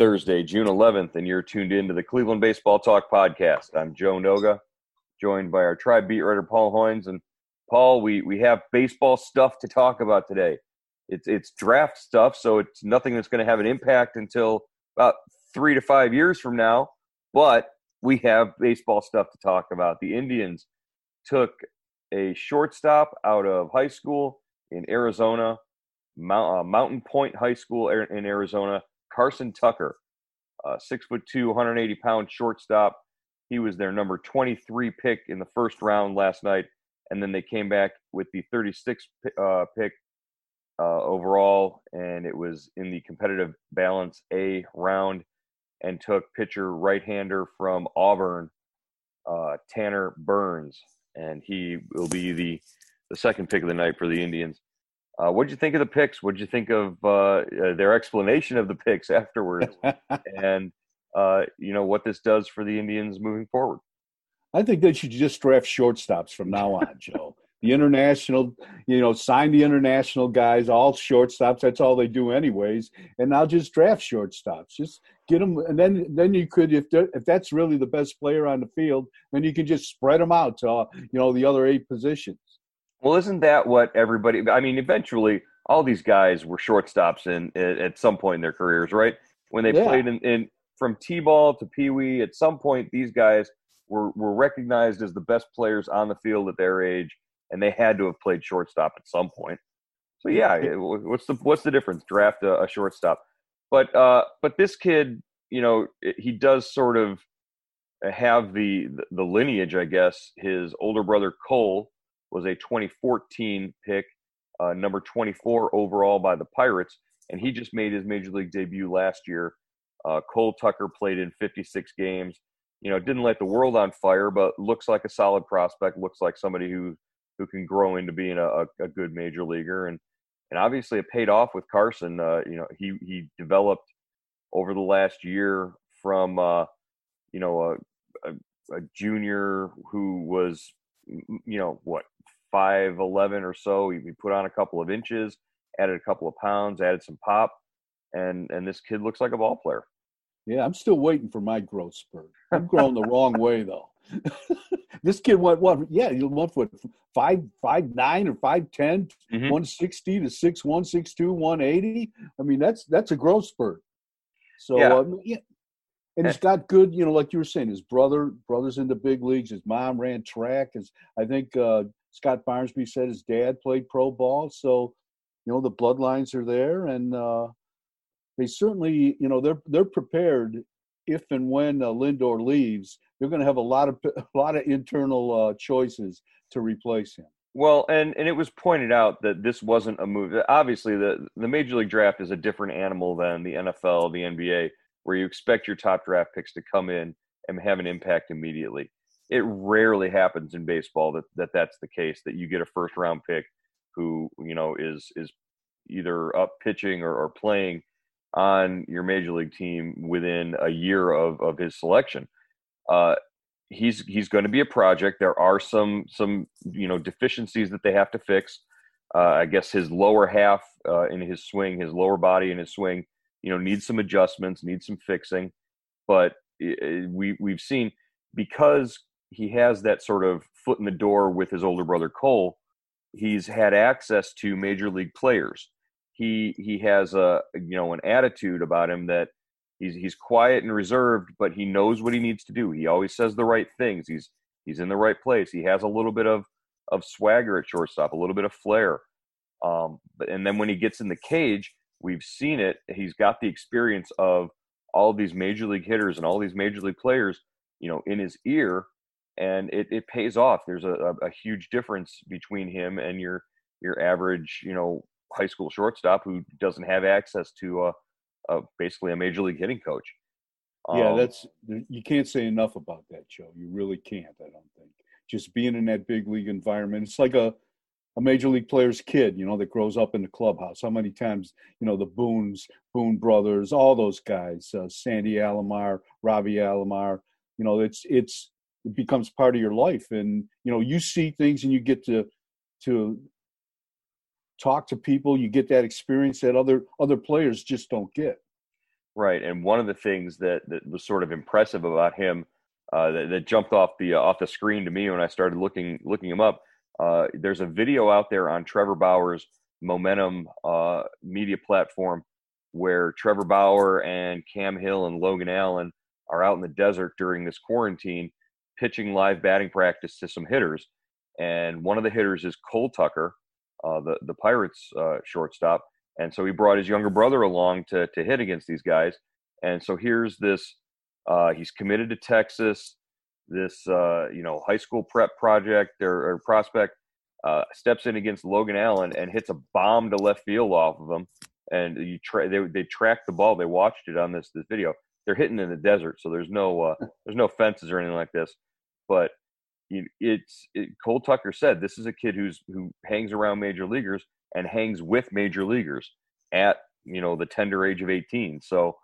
Thursday, June 11th, and you're tuned in to the Cleveland Baseball Talk podcast. I'm Joe Noga, joined by our tribe beat writer Paul Hoynes. And Paul, we, we have baseball stuff to talk about today. It's, it's draft stuff, so it's nothing that's going to have an impact until about three to five years from now. But we have baseball stuff to talk about. The Indians took a shortstop out of high school in Arizona, Mount, uh, Mountain Pointe High School in Arizona Carson Tucker, uh, six foot two, 180 pound shortstop. He was their number 23 pick in the first round last night, and then they came back with the 36 uh, pick uh, overall, and it was in the competitive balance A round, and took pitcher right-hander from Auburn, uh, Tanner Burns, and he will be the the second pick of the night for the Indians. Uh, what did you think of the picks? What did you think of uh, uh, their explanation of the picks afterwards? and uh, you know what this does for the Indians moving forward. I think they should just draft shortstops from now on, Joe. The international, you know, sign the international guys, all shortstops. That's all they do, anyways. And now just draft shortstops. Just get them, and then then you could, if if that's really the best player on the field, then you can just spread them out to, uh, you know, the other eight positions. Well, isn't that what everybody? I mean, eventually, all these guys were shortstops in, at some point in their careers, right? When they yeah. played in, in from t-ball to pee wee, at some point, these guys were were recognized as the best players on the field at their age, and they had to have played shortstop at some point. So yeah, what's the what's the difference? Draft a, a shortstop, but uh, but this kid, you know, he does sort of have the the lineage, I guess. His older brother Cole was a 2014 pick, uh, number 24 overall by the Pirates, and he just made his major league debut last year. Uh, Cole Tucker played in 56 games. You know, didn't light the world on fire, but looks like a solid prospect. Looks like somebody who who can grow into being a, a good major leaguer, and and obviously it paid off with Carson. Uh, you know, he he developed over the last year from uh, you know a, a, a junior who was you know what five eleven or so. He, he put on a couple of inches, added a couple of pounds, added some pop, and and this kid looks like a ball player. Yeah, I'm still waiting for my growth spurt. I'm growing the wrong way though. this kid went what? Yeah, he went what five five nine or five ten, mm-hmm. one sixty to six one six two one eighty. I mean that's that's a growth spurt. So yeah. Um, yeah. And he's got good, you know, like you were saying, his brother, brother's in the big leagues. His mom ran track. His, I think uh, Scott Barnsby said his dad played pro ball, so you know the bloodlines are there, and uh, they certainly, you know, they're they're prepared if and when uh, Lindor leaves. They're going to have a lot of a lot of internal uh, choices to replace him. Well, and and it was pointed out that this wasn't a move. Obviously, the the major league draft is a different animal than the NFL, the NBA, where you expect your top draft picks to come in and have an impact immediately it rarely happens in baseball that, that that's the case that you get a first round pick who you know is is either up pitching or, or playing on your major league team within a year of, of his selection. Uh, he's he's going to be a project. There are some some you know deficiencies that they have to fix. Uh, I guess his lower half uh, in his swing, his lower body in his swing, you know needs some adjustments, needs some fixing, but we we've seen because he has that sort of foot in the door with his older brother Cole. He's had access to major league players. He he has a you know an attitude about him that he's he's quiet and reserved, but he knows what he needs to do. He always says the right things. He's he's in the right place. He has a little bit of of swagger at shortstop, a little bit of flair. Um, but and then when he gets in the cage, we've seen it. He's got the experience of all these major league hitters and all these major league players, you know, in his ear, and it, it pays off. There's a, a, huge difference between him and your your average, you know, high school shortstop who doesn't have access to a, a basically a major league hitting coach. Yeah, um, that's you can't say enough about that, Joe. You really can't. I don't think just being in that big league environment. It's like a a major league player's kid, you know, that grows up in the clubhouse. How many times, you know, the Boones, Boone brothers, all those guys, uh, Sandy Alomar, Robbie Alomar, you know, it's it's it becomes part of your life, and you know, you see things and you get to to talk to people. You get that experience that other other players just don't get. Right, and one of the things that that was sort of impressive about him uh, that, that, jumped off the uh, off the screen to me when I started looking looking him up. Uh, there's a video out there on Trevor Bauer's Momentum uh, media platform where Trevor Bauer and Cam Hill and Logan Allen are out in the desert during this quarantine pitching live batting practice to some hitters. And one of the hitters is Cole Tucker, uh, the the Pirates uh, shortstop, and so he brought his younger brother along to to hit against these guys. And so here's this. Uh, he's committed to Texas. This uh, you know high school prep project or, or prospect uh, steps in against Logan Allen and hits a bomb to left field off of him. And you tra- they they tracked the ball. They watched it on this this video. They're hitting in the desert, so there's no uh, there's no fences or anything like this. But it's it, Cole Tucker said this is a kid who's who hangs around major leaguers and hangs with major leaguers at you know the tender age of 18 so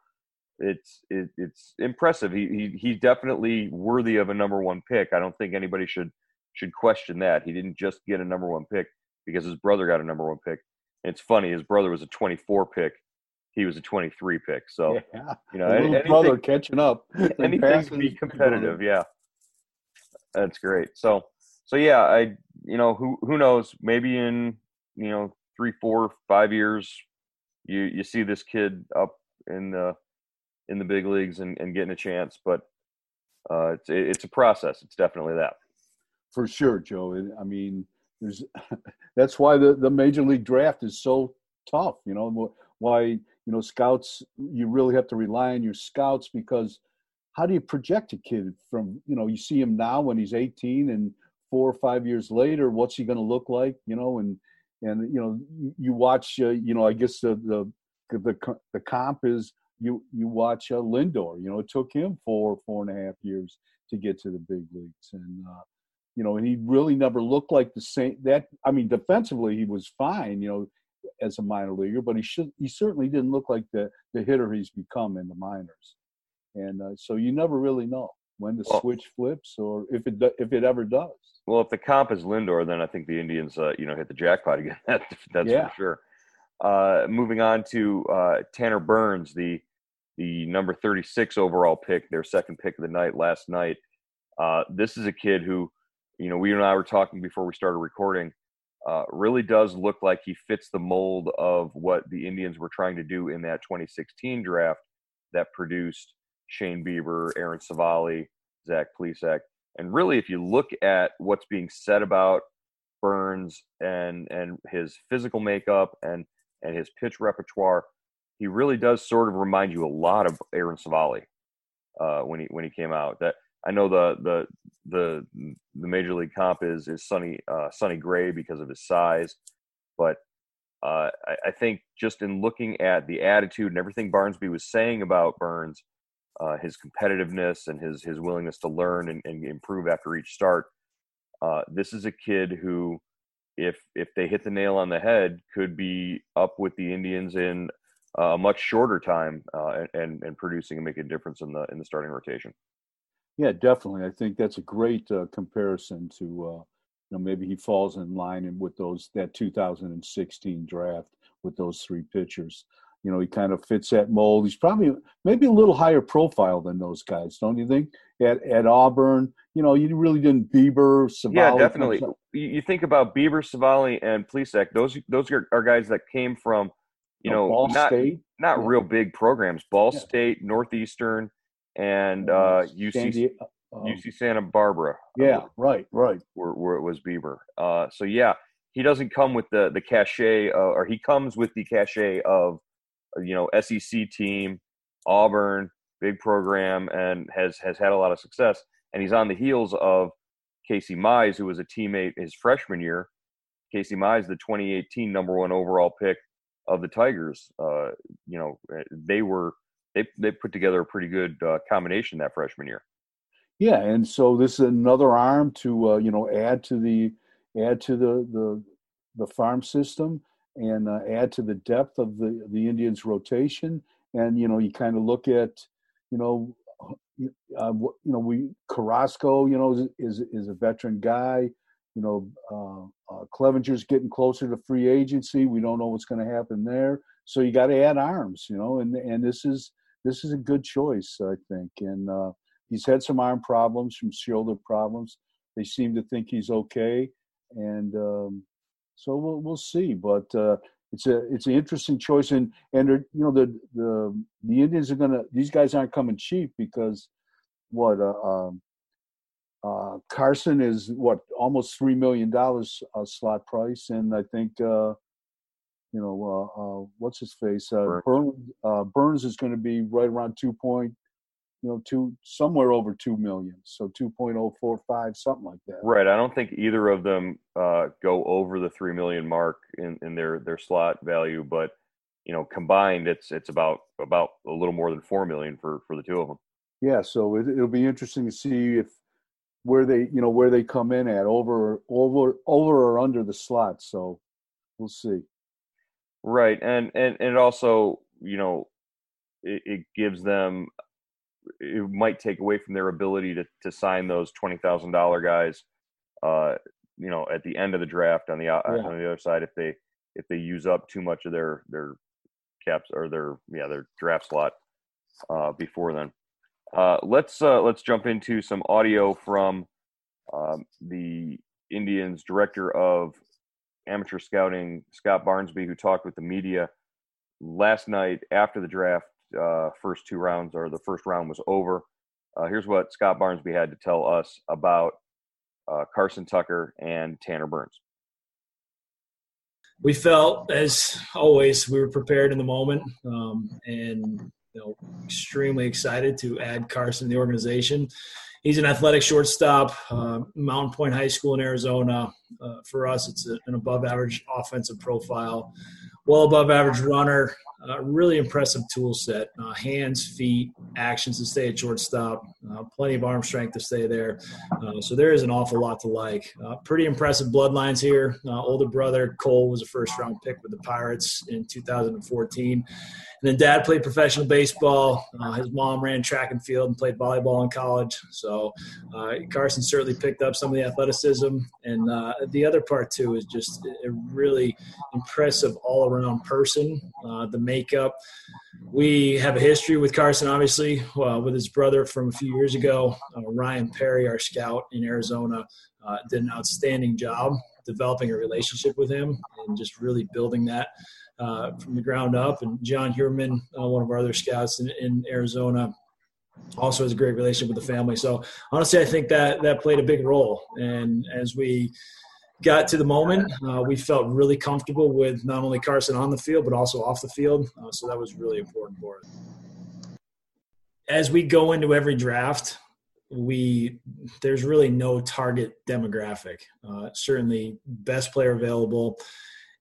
it's it, it's impressive. He, he he's definitely worthy of a number one pick. I don't think anybody should should question that. He didn't just get a number one pick because his brother got a number one pick. And it's funny his brother was a 24 pick. He was a 23 pick. So yeah. you know any, anything, brother catching up anything to be competitive yeah that's great. So, so yeah, I, you know, who who knows? Maybe in you know three, four, five years, you you see this kid up in the in the big leagues and, and getting a chance. But uh, it's it's a process. It's definitely that. For sure, Joe. I mean, there's that's why the the major league draft is so tough. You know why you know scouts. You really have to rely on your scouts because how do you project a kid from you know you see him now when he's 18 and four or five years later what's he going to look like you know and and you know you watch uh, you know i guess the, the the the comp is you you watch uh, Lindor you know it took him four four and a half years to get to the big leagues and uh, you know and he really never looked like the same that i mean defensively he was fine you know as a minor leaguer but he should he certainly didn't look like the the hitter he's become in the minors and uh, so you never really know when the well, switch flips or if it if it ever does. Well, if the comp is Lindor, then I think the Indians, uh, you know, hit the jackpot again. that's yeah. for sure. Uh, moving on to uh, Tanner Burns, the the number 36 overall pick, their second pick of the night last night. Uh, this is a kid who, you know, we and I were talking before we started recording. Uh, really does look like he fits the mold of what the Indians were trying to do in that 2016 draft that produced Shane Bieber, Aaron Civale, Zach Plesac. And really, if you look at what's being said about Burns and and his physical makeup and and his pitch repertoire, he really does sort of remind you a lot of Aaron Civale uh, when he when he came out. That I know the the the the major league comp is is Sonny uh, Gray because of his size, but uh, I, I, think just in looking at the attitude and everything Barnsby was saying about Burns, uh, his competitiveness and his his willingness to learn and, and improve after each start. Uh, this is a kid who, if if they hit the nail on the head, could be up with the Indians in a much shorter time uh, and and producing and making a difference in the in the starting rotation. Yeah, definitely. I think that's a great uh, comparison to uh, you know maybe he falls in line with those that 2016 draft with those three pitchers. You know, he kind of fits that mold. He's probably maybe a little higher profile than those guys, don't you think? At at Auburn, you know, you really didn't Bieber, Civale. Yeah, definitely. You think about Bieber, Civale, and Plesac. Those those are, are guys that came from, you know, Ball not State, not yeah. real big programs. Ball Yeah. State, Northeastern, and uh, UC Die- um, UC Santa Barbara. Yeah, believe, right, right. where, where it was Bieber. Uh, so yeah, he doesn't come with the the cachet, uh, or he comes with the cachet of, uh, you know, SEC team, Auburn, big program, and has has had a lot of success. And he's on the heels of Casey Mize, who was a teammate his freshman year. Casey Mize, the 2018 number one overall pick of the Tigers. Uh, you know, they were they they put together a pretty good uh, combination that freshman year. Yeah, and so this is another arm to uh, you know add to the add to the the the farm system and uh, add to the depth of the the Indians rotation. And you know you kind of look at you know uh, you know we Carrasco you know is is, is a veteran guy. You know uh, uh, Clevinger's getting closer to free agency. We don't know what's going to happen there. So you got to add arms, you know, and and this is this is a good choice, I think. And uh, he's had some arm problems, some shoulder problems. They seem to think he's okay, and um, so we'll we'll see. But uh, it's a it's an interesting choice, and and they're- you know the the the Indians are gonna these guys aren't coming cheap because what uh, um, uh, Carson is what almost three million dollars uh, slot price, and I think. Uh, you know, uh, uh, what's his face? Uh, Burns. Burns, uh, Burns is going to be right around two point, you know, two somewhere over two million, so two point oh four five, something like that. Right. I don't think either of them uh, go over the three million mark in, in their their slot value, but you know, combined, it's it's about about a little more than four million for for the two of them. Yeah, so it, it'll be interesting to see if where they, you know, where they come in at over, over, over or under the slot. So we'll see. Right, and and and also, you know, it, it gives them. It might take away from their ability to to sign those twenty thousand dollar guys. Uh, you know, at the end of the draft on the Yeah. on the other side, if they if they use up too much of their their caps or their yeah their draft slot uh, before then. Uh, let's uh, let's jump into some audio from um, the Indians director of amateur scouting, Scott Barnsby, who talked with the media last night after the draft. Uh, first two rounds or the first round was over. Uh, here's what Scott Barnsby had to tell us about uh, Carson Tucker and Tanner Burns. we felt, as always, we were prepared in the moment, um, and you know, extremely excited to add Carson to the organization. He's an athletic shortstop, uh, Mountain Pointe High School in Arizona. Uh, for us, it's a, an above-average offensive profile, well above average runner. Uh, really impressive tool set, uh, hands, feet, actions to stay at shortstop, uh, plenty of arm strength to stay there. Uh, so there is an awful lot to like. Uh, pretty impressive bloodlines here. Uh, older brother Cole was a first round pick with the Pirates in 2014. And then dad played professional baseball. His mom ran track and field and played volleyball in college. So Carson certainly picked up some of the athleticism. And the other part, too, is just a really impressive all around person. Uh, the makeup. We have a history with Carson, obviously, uh, with his brother from a few years ago. Uh, Ryan Perry, our scout in Arizona, uh, did an outstanding job developing a relationship with him and just really building that uh, from the ground up. And John Huerman, one of our other scouts in, in Arizona, also has a great relationship with the family. So honestly, I think that that played a big role. And as we got to the moment, uh, we felt really comfortable with not only Carson on the field, but also off the field. Uh, so that was really important for us. As we go into every draft, we there's really no target demographic. Uh, certainly, best player available,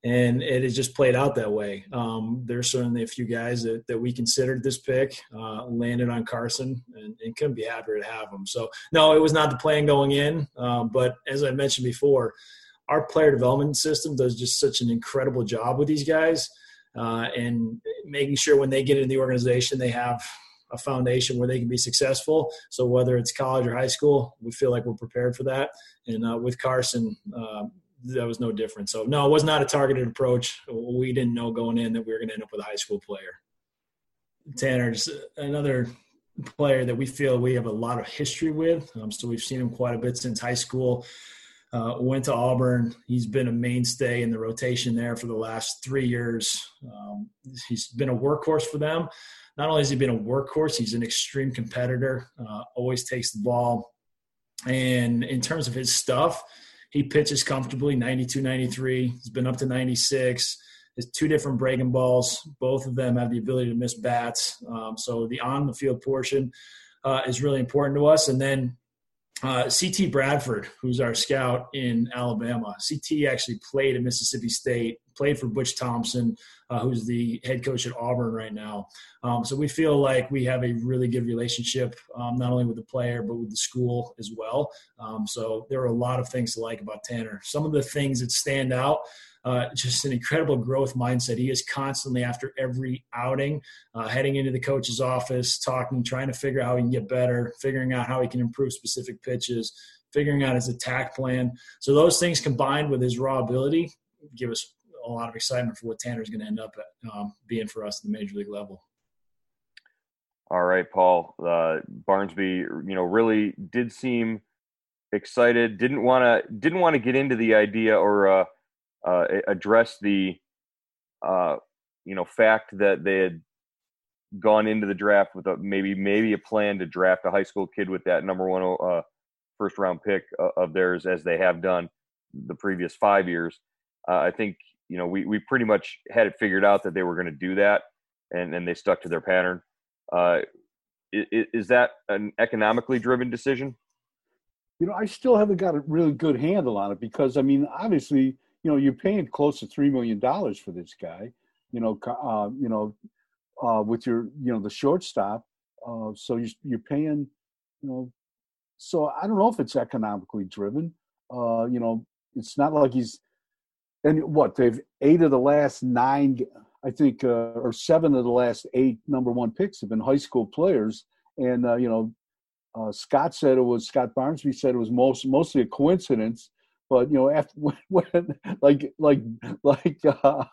and it has just played out that way. Um, there's certainly a few guys that, that we considered this pick uh, landed on Carson, and, and couldn't be happier to have him. So, no, it was not the plan going in, um, but as I mentioned before, our player development system does just such an incredible job with these guys, uh, and making sure when they get in the organization, they have a foundation where they can be successful. So whether it's college or high school, we feel like we're prepared for that. And uh, with Carson, uh, that was no different. So no, it was not a targeted approach. We didn't know going in that we were going to end up with a high school player. Tanner's another player that we feel we have a lot of history with. Um, so we've seen him quite a bit since high school. Uh, went to Auburn. He's been a mainstay in the rotation there for the last three years. Um, he's been a workhorse for them. Not only has he been a workhorse, he's an extreme competitor. Uh, always takes the ball. And in terms of his stuff, he pitches comfortably 92, 93. He's been up to 96 is two different breaking balls. Both of them have the ability to miss bats. Um, so the on the field portion uh, is really important to us. And then uh, CT Bradford, who's our scout in Alabama. CT actually played at Mississippi State, played for Butch Thompson, uh, who's the head coach at Auburn right now. Um, so we feel like we have a really good relationship, um, not only with the player, but with the school as well. Um, so there are a lot of things to like about Tanner. Some of the things that stand out uh, just an incredible growth mindset. He is constantly after every outing, uh, heading into the coach's office, talking, trying to figure out how he can get better, figuring out how he can improve specific pitches, figuring out his attack plan. So those things combined with his raw ability give us a lot of excitement for what Tanner's going to end up at, um, being for us at the major league level. All right, Paul. Uh, Barnsby, you know, really did seem excited. Didn't want to didn't want to get into the idea or uh, uh, address the uh, you know fact that they had gone into the draft with a maybe maybe a plan to draft a high school kid with that number one uh, first round pick uh, of theirs as they have done the previous five years. Uh, I think you know we we pretty much had it figured out that they were going to do that, and and they stuck to their pattern. Uh, is, is that an economically driven decision? You know, I still haven't got a really good handle on it because I mean, obviously you know, you're paying close to three million dollars for this guy. You know, uh, you know, uh, with your, you know, the shortstop. Uh, so you're, you're paying, you know, so I don't know if it's economically driven. Uh, you know, it's not like he's, and what they've eight of the last nine, I think, uh, or seven of the last eight number one picks have been high school players. And uh, you know, uh, Scott said it was Scott Barnsby said it was most mostly a coincidence but you know after when, like like like uh,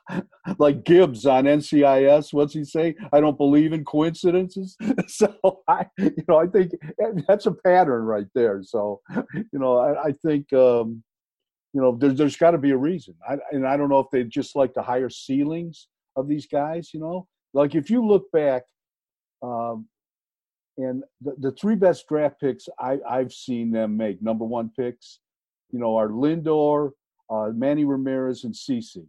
like gibbs on ncis what's he say? I don't believe in coincidences. So i you know i think that's a pattern right there. So you know i, I think um you know there's there's got to be a reason. I, and i don't know if they just like the higher ceilings of these guys you know? Like if you look back um and the, the three best draft picks I, I've seen them make number one picks you know, are Lindor, uh, Manny Ramirez, and CC.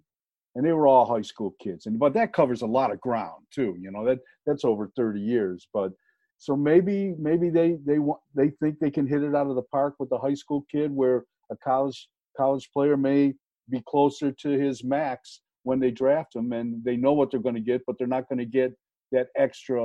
And they were all high school kids. And but that covers a lot of ground too. You know, that that's over 30 years. But so maybe maybe they they want they think they can hit it out of the park with a high school kid where a college college player may be closer to his max when they draft him and they know what they're going to get, but they're not going to get that extra,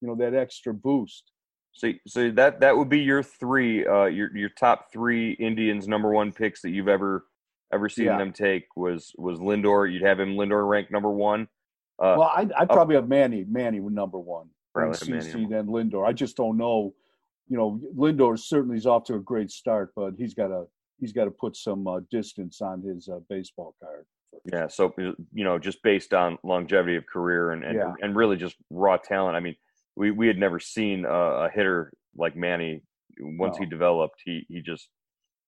you know, that extra boost. So, so that that would be your three, uh, your your top three Indians number one picks that you've ever ever seen yeah. them take was was Lindor. You'd have him Lindor ranked number one. Uh, well, I'd, I'd probably have Manny Manny number one. Probably CC then Lindor. I just don't know. You know, Lindor certainly is off to a great start, but he's got to he's got to put some uh, distance on his uh, baseball card. Yeah, so you know, just based on longevity of career and and, yeah. and really just raw talent. I mean, we we had never seen a, a hitter like Manny. Once no. he developed, he he just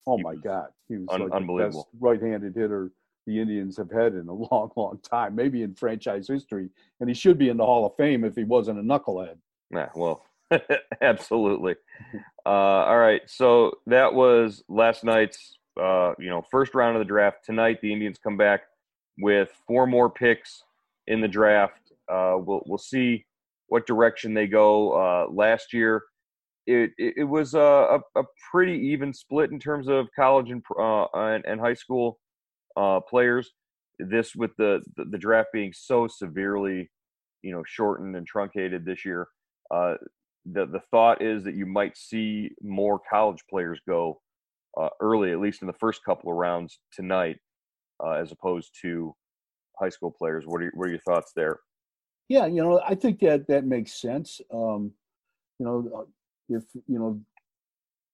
oh he my god, he was un- like unbelievable right-handed hitter the Indians have had in a long, long time, maybe in franchise history. And he should be in the Hall of Fame if he wasn't a knucklehead. Yeah, well, absolutely. Uh, all right, so that was last night's uh, you know first round of the draft. Tonight, the Indians come back with four more picks in the draft. Uh, we'll we'll see what direction they go. Uh, last year, it, it, was a, a, pretty even split in terms of college and uh, and, and, high school uh, players. This with the, the, the draft being so severely, you know, shortened and truncated this year. Uh, the the thought is that you might see more college players go uh, early, at least in the first couple of rounds tonight, uh, as opposed to high school players. What are your, what are your thoughts there? Yeah, you know, I think that that makes sense. Um, you know, uh, if you know,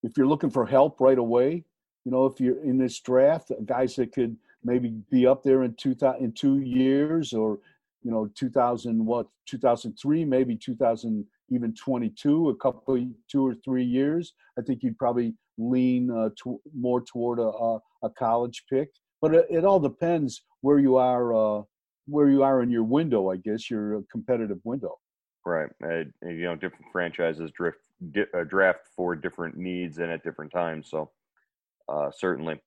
if you're looking for help right away, you know, if you're in this draft, guys that could maybe be up there in two in two years or you know 2000 what 2003 maybe 2000 even 22 a couple two or three years i think you'd probably lean uh, to, more toward a, a, college pick but it, it, all depends where you are uh, where you are in your window i guess your competitive window right uh, you know different franchises drift di- uh, draft for different needs and at different times so uh, certainly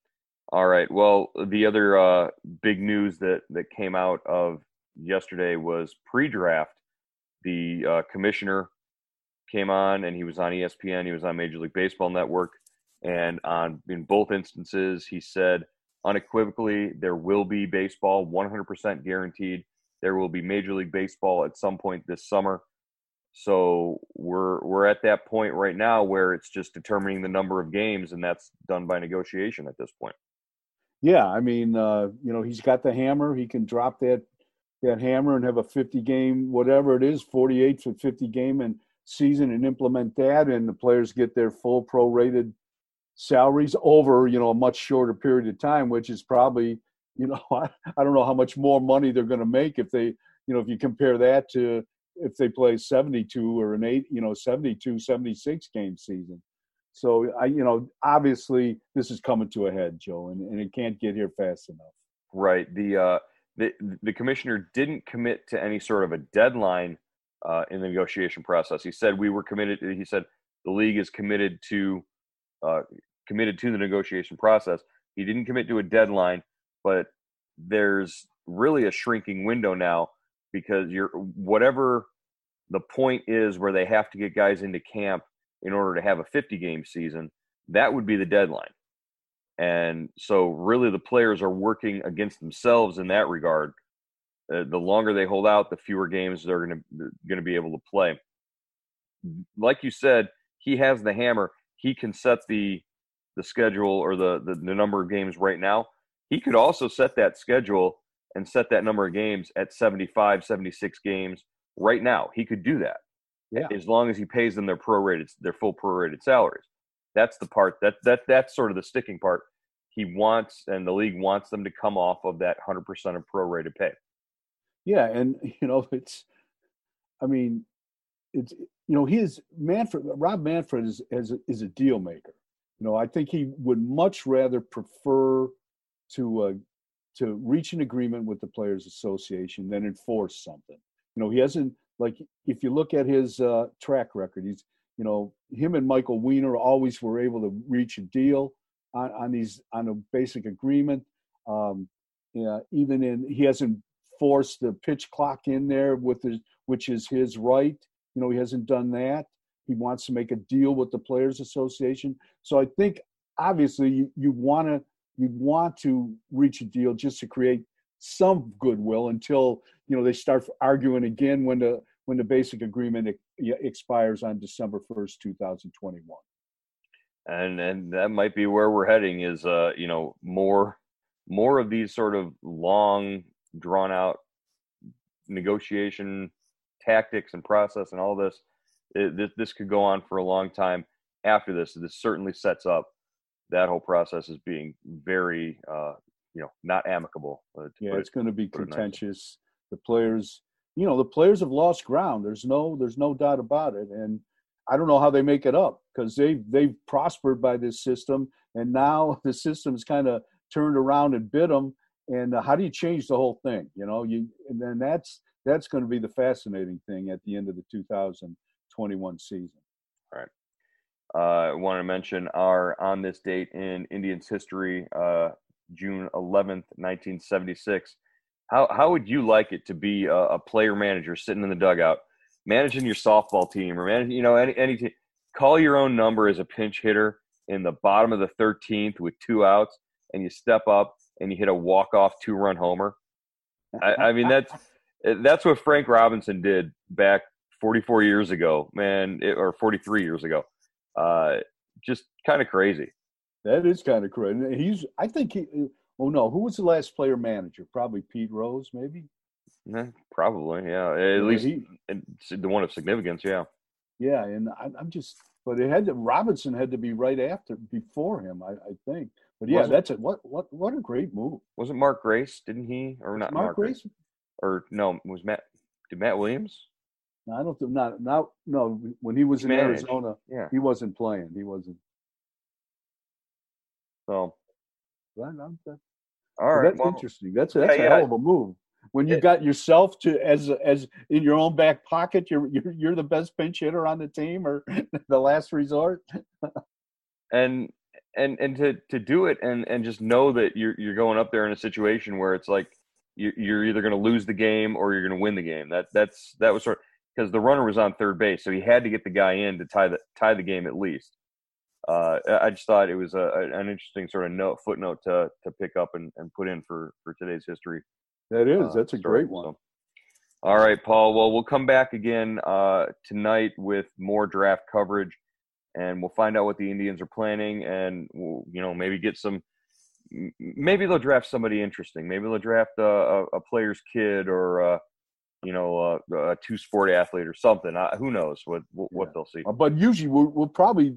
all right well the other uh, big news that that came out of yesterday was pre-draft. The uh, commissioner came on, and he was on ESPN. He was on Major League Baseball Network, and on in both instances, he said unequivocally there will be baseball, 100% guaranteed. There will be Major League Baseball at some point this summer. So we're we're at that point right now where it's just determining the number of games, and that's done by negotiation at this point. Yeah, I mean, uh, you know, he's got the hammer. He can drop that that hammer and have a 50 game, whatever it is, 48 to 50 game and season and implement that, and the players get their full prorated salaries over you know a much shorter period of time, which is probably you know I, I don't know how much more money they're going to make if they you know if you compare that to if they play 72 or an eight you know 72 76 game season so i you know obviously this is coming to a head joe and, and it can't get here fast enough right the uh the the commissioner didn't commit to any sort of a deadline uh, in the negotiation process. He said we were committed. He said the league is committed to uh, committed to the negotiation process. He didn't commit to a deadline, but there's really a shrinking window now because you're whatever the point is where they have to get guys into camp in order to have a 50 game season. That would be the deadline. And so, really, the players are working against themselves in that regard. Uh, the longer they hold out, the fewer games they're going to going to be able to play. Like you said, he has the hammer. He can set the the schedule or the, the the number of games right now. He could also set that schedule and set that number of games at 75, 76 games right now. He could do that. Yeah. As long as he pays them their prorated their full prorated salaries. That's the part that that that's sort of the sticking part. He wants and the league wants them to come off of that 100% of prorated pay. Yeah, and you know it's, I mean, it's you know his Manfred Rob Manfred is is a, is a deal maker. You know, I think he would much rather prefer to uh, to reach an agreement with the Players Association than enforce something. You know, he hasn't like if you look at his uh, track record, he's you know, him and Michael Weiner always were able to reach a deal on, on these on a basic agreement. Um, yeah, even in he hasn't forced the pitch clock in there with his, which is his right. You know, he hasn't done that. He wants to make a deal with the Players Association. So I think obviously you, you want to you want to reach a deal just to create some goodwill until you know they start arguing again when the when the basic agreement expires on December 1st, 2021. And and that might be where we're heading is uh you know more more of these sort of long drawn out negotiation tactics and process and all this it, this, this could go on for a long time after this this certainly sets up that whole process as being very uh you know not amicable uh, yeah it's going to be contentious the players you know the players have lost ground. There's no there's no doubt about it, and I don't know how they make it up because they they've prospered by this system, and now the system's kind of turned around and bit them. And uh, how do you change the whole thing? You know, you and then that's that's going to be the fascinating thing at the end of the 2021 season. All right. Uh, I want to mention our on this date in Indians history, uh, June 11th, 1976. How how would you like it to be a, a player manager sitting in the dugout, managing your softball team or managing you know any any? Call your own number as a pinch hitter in the bottom of the 13th with two outs, and you step up and you hit a walk off two run homer. I, I mean that's that's what Frank Robinson did back 44 years ago, man, it, or 43 years ago. Uh, just kind of crazy. That is kind of crazy. He's, I think he, Oh no, who was the last player manager? Probably Pete Rose, maybe. Yeah, probably, yeah. At yeah, least he, the one of significance, yeah. Yeah, and I, am just, but it had to, Robinson had to be right after, before him, I, I think. But yeah, wasn't, that's it. What what what a great move. Wasn't Mark Grace? Didn't he or not Mark, Mark Grace? Grace? Or no, was Matt? Did Matt Williams? No, I don't think not now. No, when he was he in managed. Arizona, yeah, he wasn't playing. He wasn't. So. Well, all right, that's well, interesting. That's that's yeah, a hell of a move. When you it, got yourself to as as in your own back pocket, you're you're you're the best pinch hitter on the team or the last resort. and and and to to do it and and just know that you're you're going up there in a situation where it's like you're either going to lose the game or you're going to win the game. That that's that was sort because the runner was on third base, so he had to get the guy in to tie the tie the game at least. Uh, I just thought it was a, an interesting sort of note footnote to to pick up and, and put in for for today's history. That is, uh, that's a story. great one. So, all right, Paul. Well, we'll come back again uh, tonight with more draft coverage, and we'll find out what the Indians are planning, and we'll, you know maybe get some. Maybe they'll draft somebody interesting. Maybe they'll draft a, a, a player's kid or uh, you know a, a two sport athlete or something. Uh, who knows what what, yeah. they'll see. Uh, but usually we'll, we'll probably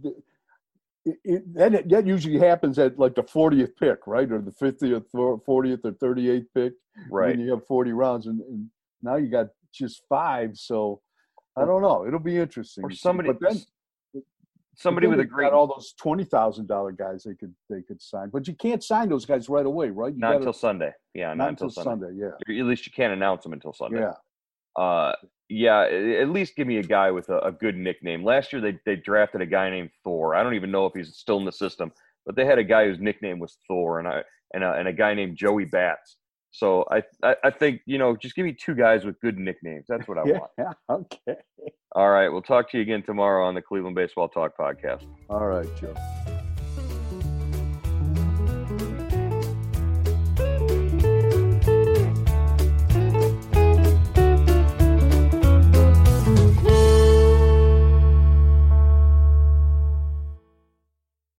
it, it, that, that usually happens at like the 40th pick, right? Or the 50th, 40th, or 38th pick. Right. And you have 40 rounds, and, and, now you got just five. So I don't know. It'll be interesting. Or somebody, but then somebody with a great got all those twenty thousand dollar guys they could they could sign, but you can't sign those guys right away, right? You not gotta, until Sunday. Yeah, not, not until, until Sunday. Sunday. Yeah. At least you can't announce them until Sunday. Yeah. Uh, yeah, at least give me a guy with a, a, good nickname. Last year they they drafted a guy named Thor. I don't even know if he's still in the system, but they had a guy whose nickname was Thor, and I and a, and a guy named Joey Bats. So I, I, I think you know just give me two guys with good nicknames. That's what I yeah, want. Okay. All right, we'll talk to you again tomorrow on the Cleveland Baseball Talk podcast. All right, Joe.